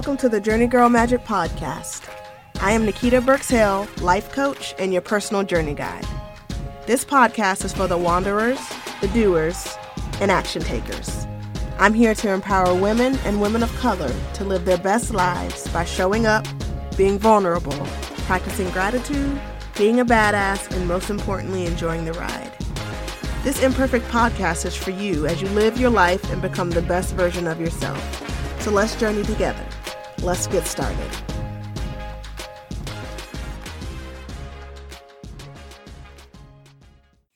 Welcome to the JourneyGurl Magic Podcast. I am Nikita Burks Hill, life coach and your personal journey guide. This podcast is for the wanderers, the doers, and action takers. I'm here to empower women and women of color to live their best lives by showing up, being vulnerable, practicing gratitude, being a badass, and most importantly, enjoying the ride. This imperfect podcast is for you as you live your life and become the best version of yourself. So let's journey together. Let's get started.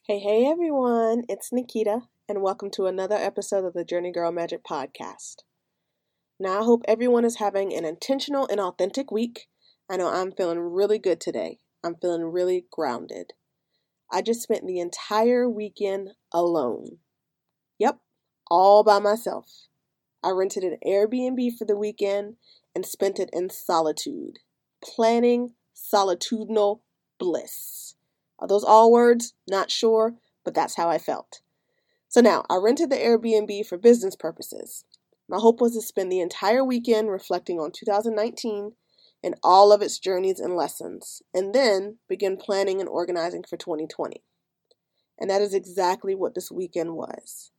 Hey, hey everyone, it's Nikita, and welcome to another episode of the JourneyGurl Magic Podcast. Now, I hope everyone is having an intentional and authentic week. I know I'm feeling really good today. I'm feeling really grounded. I just spent the entire weekend alone. Yep, all by myself. I rented an Airbnb for the weekend and spent it in solitude, planning solitudinal bliss. Are those all words? Not sure, but that's how I felt. So now, I rented the Airbnb for business purposes. My hope was to spend the entire weekend reflecting on 2019 and all of its journeys and lessons, and then begin planning and organizing for 2020. And that is exactly what this weekend was.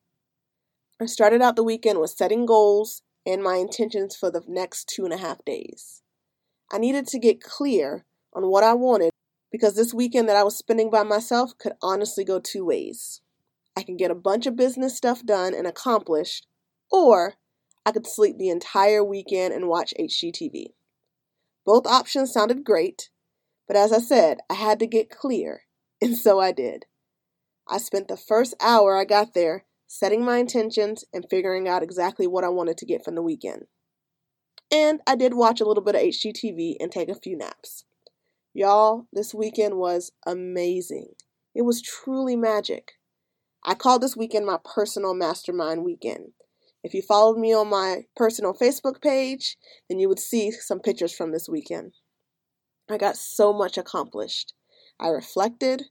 I started out the weekend with setting goals and my intentions for the next two and a half days. I needed to get clear on what I wanted because this weekend that I was spending by myself could honestly go two ways. I can get a bunch of business stuff done and accomplished, or I could sleep the entire weekend and watch HGTV. Both options sounded great, but as I said, I had to get clear, and so I did. I spent the first hour I got there setting my intentions, and figuring out exactly what I wanted to get from the weekend. And I did watch a little bit of HGTV and take a few naps. Y'all, this weekend was amazing. It was truly magic. I called this weekend my personal mastermind weekend. If you followed me on my personal Facebook page, then you would see some pictures from this weekend. I got so much accomplished. I reflected,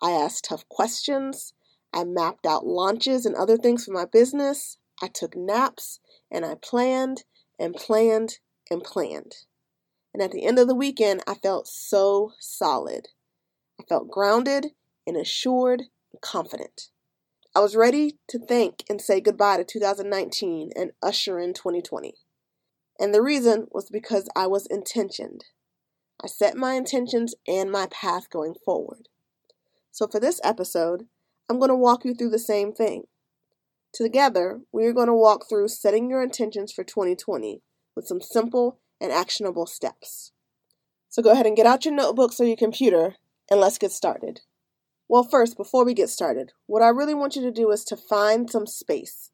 I asked tough questions, I mapped out launches and other things for my business. I took naps and I planned and planned and planned. And at the end of the weekend, I felt so solid. I felt grounded and assured and confident. I was ready to thank and say goodbye to 2019 and usher in 2020. And the reason was because I was intentioned. I set my intentions and my path going forward. So for this episode, I'm going to walk you through the same thing. Together, we are going to walk through setting your intentions for 2020 with some simple and actionable steps. So go ahead and get out your notebooks or your computer and let's get started. Well, first, before we get started, what I really want you to do is to find some space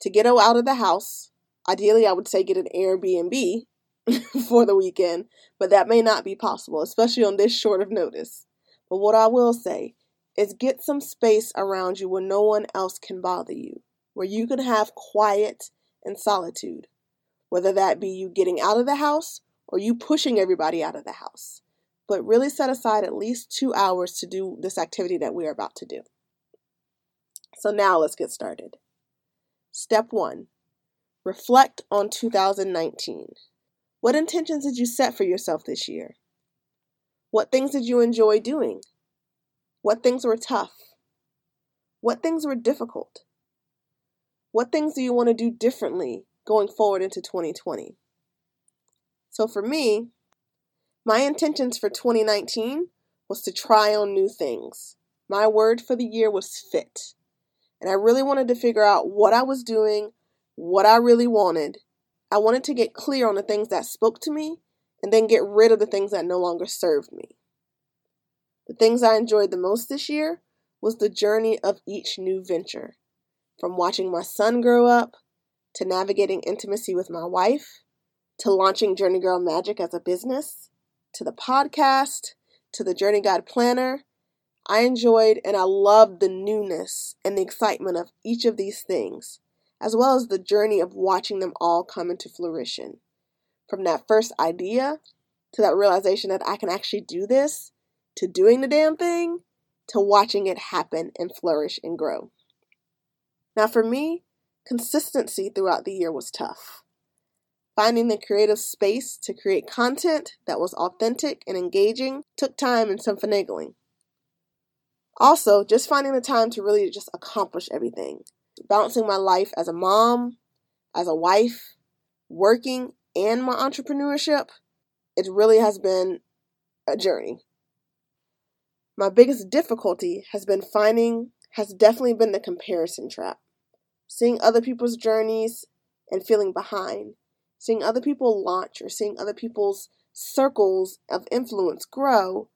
to get out of the house. Ideally, I would say get an Airbnb for the weekend, but that may not be possible, especially on this short of notice. But what I will say is get some space around you where no one else can bother you, where you can have quiet and solitude, whether that be you getting out of the house or you pushing everybody out of the house. But really set aside at least two hours to do this activity that we are about to do. So now let's get started. Step one reflect on 2019. What intentions did you set for yourself this year? What things did you enjoy doing? What things were tough? What things were difficult? What things do you want to do differently going forward into 2020? So for me, my intentions for 2019 was to try on new things. My word for the year was fit. And I really wanted to figure out what I was doing, what I really wanted. I wanted to get clear on the things that spoke to me and then get rid of the things that no longer served me. The things I enjoyed the most this year was the journey of each new venture. From watching my son grow up, to navigating intimacy with my wife, to launching JourneyGurl Magic as a business, to the podcast, to the Journey Guide Planner. I enjoyed and I loved the newness and the excitement of each of these things, as well as the journey of watching them all come into fruition. From that first idea to that realization that I can actually do this to doing the damn thing to watching it happen and flourish and grow. Now, for me, consistency throughout the year was tough. Finding the creative space to create content that was authentic and engaging took time and some finagling. Also, just finding the time to really just accomplish everything. Balancing my life as a mom, as a wife, working, and my entrepreneurship, it really has been a journey. My biggest difficulty has been finding, has definitely been the comparison trap. Seeing other people's journeys and feeling behind seeing other people launch or seeing other people's circles of influence grow.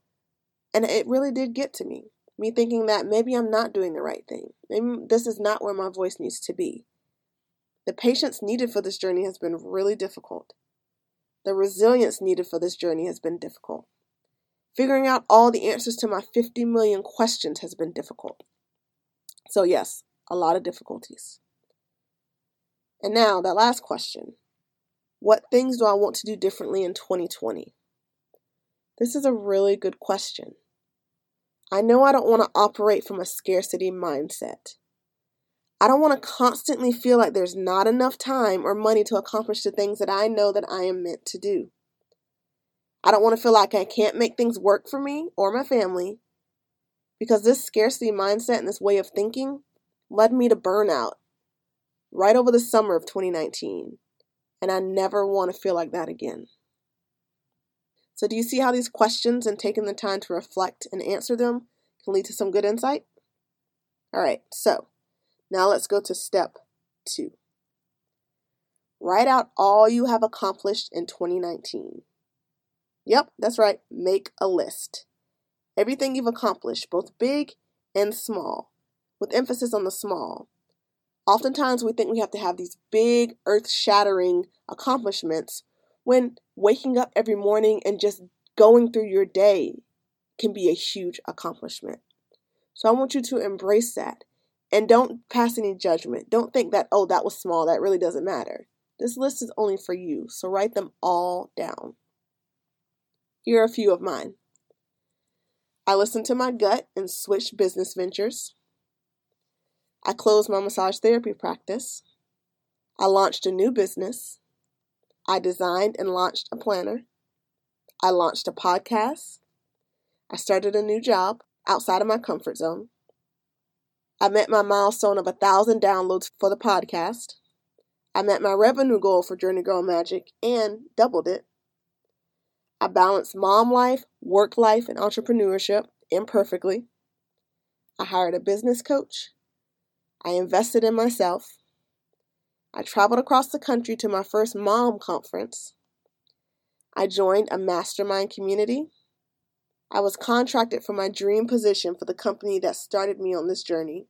And it really did get to me. Me thinking that maybe I'm not doing the right thing. Maybe this is not where my voice needs to be. The patience needed for this journey has been really difficult. The resilience needed for this journey has been difficult. Figuring out all the answers to my 50 million questions has been difficult. So, yes, a lot of difficulties. And now, that last question what things do I want to do differently in 2020? This is a really good question. I know I don't want to operate from a scarcity mindset. I don't want to constantly feel like there's not enough time or money to accomplish the things that I know that I am meant to do. I don't want to feel like I can't make things work for me or my family because this scarcity mindset and this way of thinking led me to burnout right over the summer of 2019 and I never want to feel like that again. So, do you see how these questions and taking the time to reflect and answer them can lead to some good insight? All right, so now let's go to step two. Write out all you have accomplished in 2019. Yep, that's right, make a list. Everything you've accomplished, both big and small, with emphasis on the small. Oftentimes, we think we have to have these big, earth shattering accomplishments when waking up every morning and just going through your day can be a huge accomplishment. So, I want you to embrace that and don't pass any judgment. Don't think that, oh, that was small, that really doesn't matter. This list is only for you, so write them all down. Here are a few of mine. I listened to my gut and switched business ventures. I closed my massage therapy practice. I launched a new business. I designed and launched a planner. I launched a podcast. I started a new job outside of my comfort zone. I met my milestone of a thousand downloads for the podcast. I met my revenue goal for JourneyGurl Magic and doubled it. I balanced mom life, work life, and entrepreneurship imperfectly. I hired a business coach. I invested in myself. I traveled across the country to my first mom conference. I joined a mastermind community. I was contracted for my dream position for the company that started me on this journey.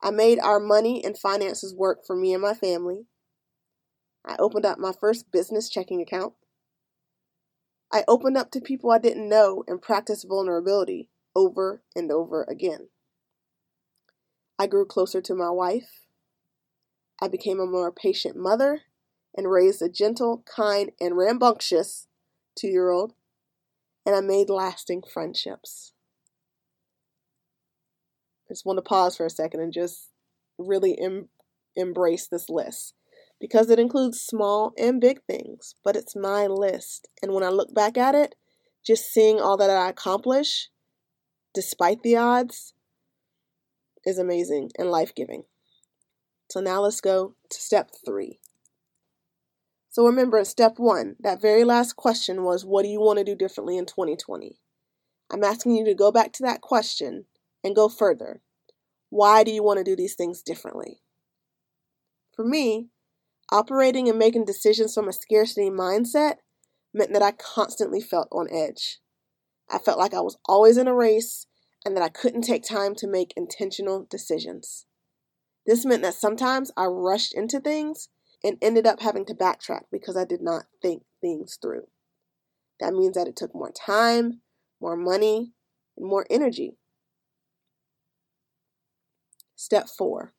I made our money and finances work for me and my family. I opened up my first business checking account. I opened up to people I didn't know and practiced vulnerability over and over again. I grew closer to my wife. I became a more patient mother and raised a gentle, kind, and rambunctious two year old. And I made lasting friendships. I just want to pause for a second and just really em- embrace this list because it includes small and big things, but it's my list. And when I look back at it, just seeing all that I accomplish, despite the odds, is amazing and life giving. So now let's go to step three. So remember, step one, that very last question was, What do you want to do differently in 2020? I'm asking you to go back to that question and go further. Why do you want to do these things differently? For me, operating and making decisions from a scarcity mindset meant that I constantly felt on edge. I felt like I was always in a race and that I couldn't take time to make intentional decisions. This meant that sometimes I rushed into things and ended up having to backtrack because I did not think things through. That means that it took more time, more money, and more energy. Step four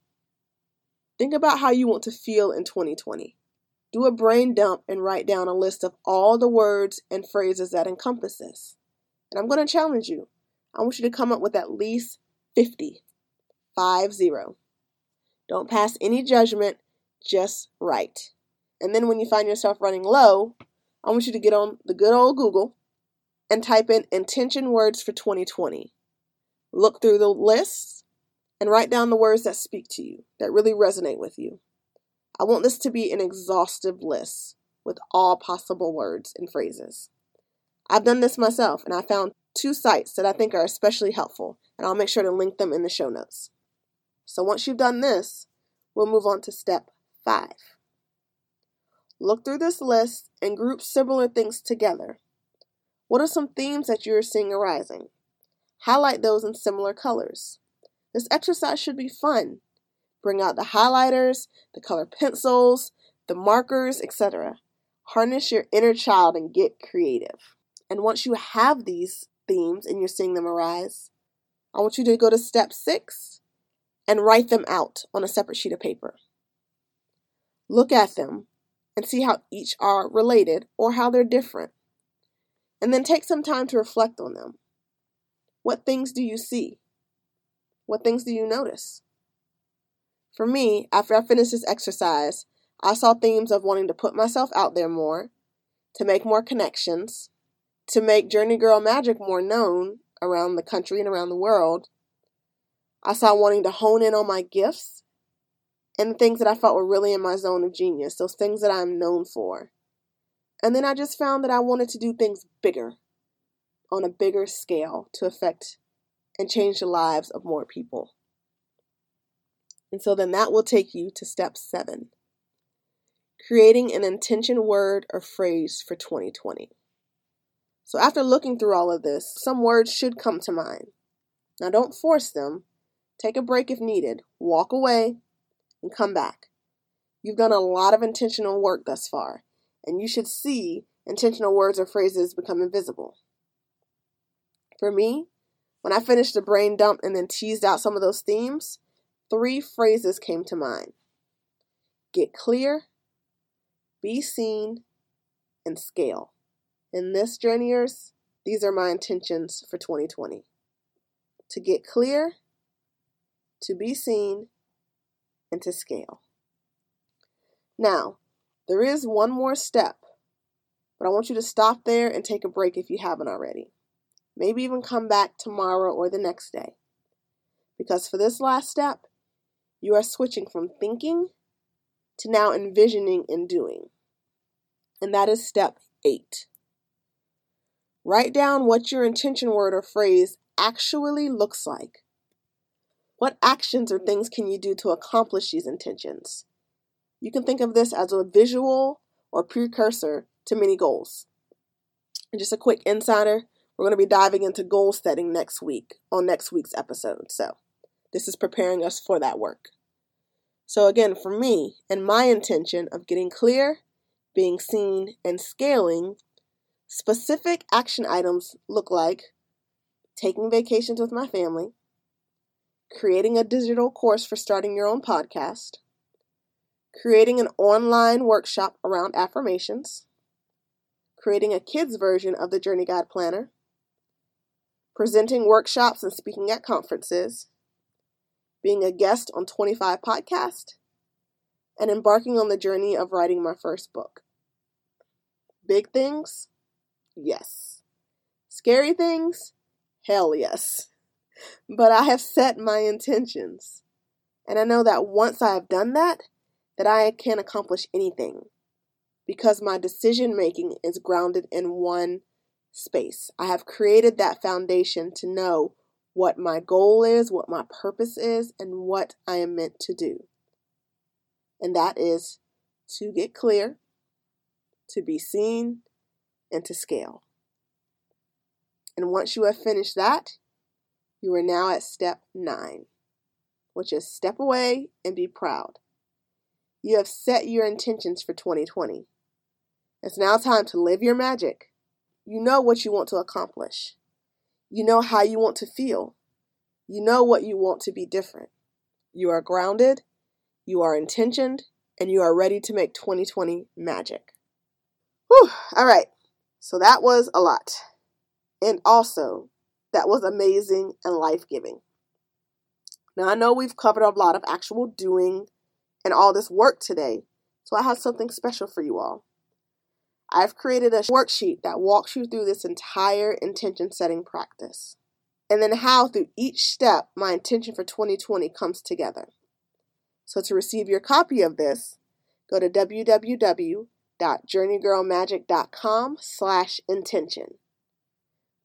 think about how you want to feel in 2020. Do a brain dump and write down a list of all the words and phrases that encompass this. And I'm going to challenge you. I want you to come up with at least 50. Five zero. Don't pass any judgment, just write. And then when you find yourself running low, I want you to get on the good old Google and type in intention words for 2020. Look through the lists and write down the words that speak to you, that really resonate with you. I want this to be an exhaustive list with all possible words and phrases. I've done this myself and I found two sites that I think are especially helpful, and I'll make sure to link them in the show notes. So once you've done this, we'll move on to step five. Look through this list and group similar things together. What are some themes that you're seeing arising? Highlight those in similar colors. This exercise should be fun. Bring out the highlighters, the color pencils, the markers, etc. Harness your inner child and get creative. And once you have these themes and you're seeing them arise, I want you to go to step six and write them out on a separate sheet of paper. Look at them and see how each are related or how they're different. And then take some time to reflect on them. What things do you see? What things do you notice? For me, after I finished this exercise, I saw themes of wanting to put myself out there more, to make more connections, to make JourneyGurl Magic more known around the country and around the world. I saw wanting to hone in on my gifts and the things that I felt were really in my zone of genius, those things that I'm known for. And then I just found that I wanted to do things bigger, on a bigger scale, to affect and change the lives of more people. And so then that will take you to step seven creating an intention word or phrase for 2020. So, after looking through all of this, some words should come to mind. Now, don't force them. Take a break if needed. Walk away and come back. You've done a lot of intentional work thus far, and you should see intentional words or phrases become invisible. For me, when I finished the brain dump and then teased out some of those themes, three phrases came to mind get clear, be seen, and scale. In this journeyers, these are my intentions for 2020 to get clear, to be seen, and to scale. Now, there is one more step, but I want you to stop there and take a break if you haven't already. Maybe even come back tomorrow or the next day. Because for this last step, you are switching from thinking to now envisioning and doing. And that is step eight. Write down what your intention word or phrase actually looks like. What actions or things can you do to accomplish these intentions? You can think of this as a visual or precursor to many goals. And just a quick insider, we're going to be diving into goal setting next week on next week's episode. So, this is preparing us for that work. So, again, for me and my intention of getting clear, being seen, and scaling, specific action items look like taking vacations with my family, creating a digital course for starting your own podcast, creating an online workshop around affirmations, creating a kids version of the Journey Guide Planner, presenting workshops and speaking at conferences, being a guest on 25 podcasts, and embarking on the journey of writing my first book. Big things? Yes. Scary things? Hell yes but I have set my intentions. And I know that once I have done that, that I can accomplish anything because my decision making is grounded in one space. I have created that foundation to know what my goal is, what my purpose is, and what I am meant to do. And that is to get clear, to be seen, and to scale. And once you have finished that, you are now at step nine, which is step away and be proud. You have set your intentions for 2020. It's now time to live your magic. You know what you want to accomplish. You know how you want to feel. You know what you want to be different. You are grounded, you are intentioned, and you are ready to make 2020 magic. Whew, all right, so that was a lot. And also, that was amazing and life giving. Now, I know we've covered a lot of actual doing and all this work today, So I have something special for you all. I've created a worksheet that walks you through this entire intention setting practice and then how through each step my intention for 2020 comes together. So to receive your copy of this, go to www.journeygurlmagic.com slash intention.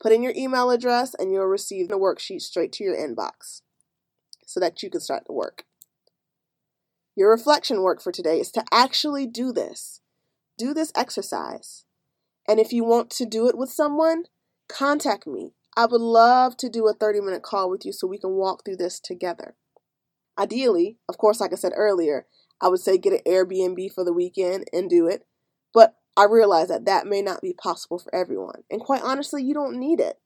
Put in your email address and you'll receive the worksheet straight to your inbox so that you can start the work. Your reflection work for today is to actually do this. Do this exercise. And if you want to do it with someone, contact me. I would love to do a 30 minute call with you so we can walk through this together. Ideally, of course, like I said earlier, I would say get an Airbnb for the weekend and do it. But I realize that that may not be possible for everyone. And quite honestly, you don't need it.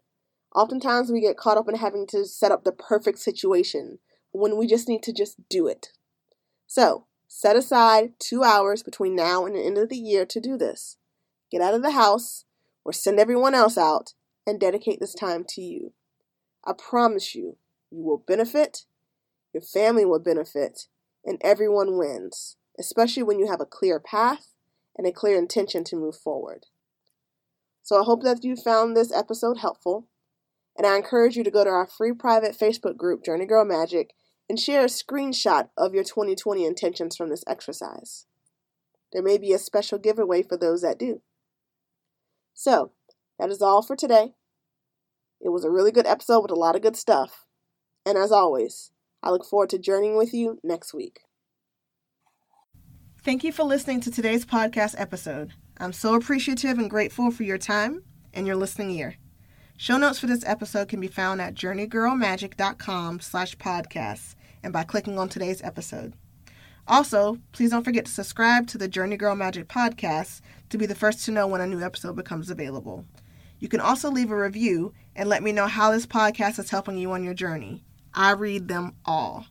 Oftentimes we get caught up in having to set up the perfect situation when we just need to just do it. So, set aside two hours between now and the end of the year to do this. Get out of the house or send everyone else out and dedicate this time to you. I promise you, you will benefit, your family will benefit, and everyone wins, especially when you have a clear path and a clear intention to move forward. So I hope that you found this episode helpful, and I encourage you to go to our free private Facebook group, JourneyGurl Magic, and share a screenshot of your 2020 intentions from this exercise. There may be a special giveaway for those that do. So, that is all for today. It was a really good episode with a lot of good stuff. And as always, I look forward to journeying with you next week. Thank you for listening to today's podcast episode. I'm so appreciative and grateful for your time and your listening ear. Show notes for this episode can be found at journeygurlmagic.com slash podcasts and by clicking on today's episode. Also, please don't forget to subscribe to the JourneyGurl Magic podcast to be the first to know when a new episode becomes available. You can also leave a review and let me know how this podcast is helping you on your journey. I read them all.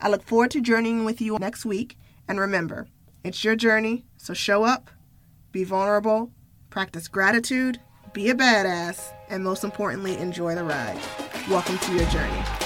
I look forward to journeying with you next week, and remember, it's your journey, so show up, be vulnerable, practice gratitude, be a badass, and most importantly, enjoy the ride. Welcome to your journey.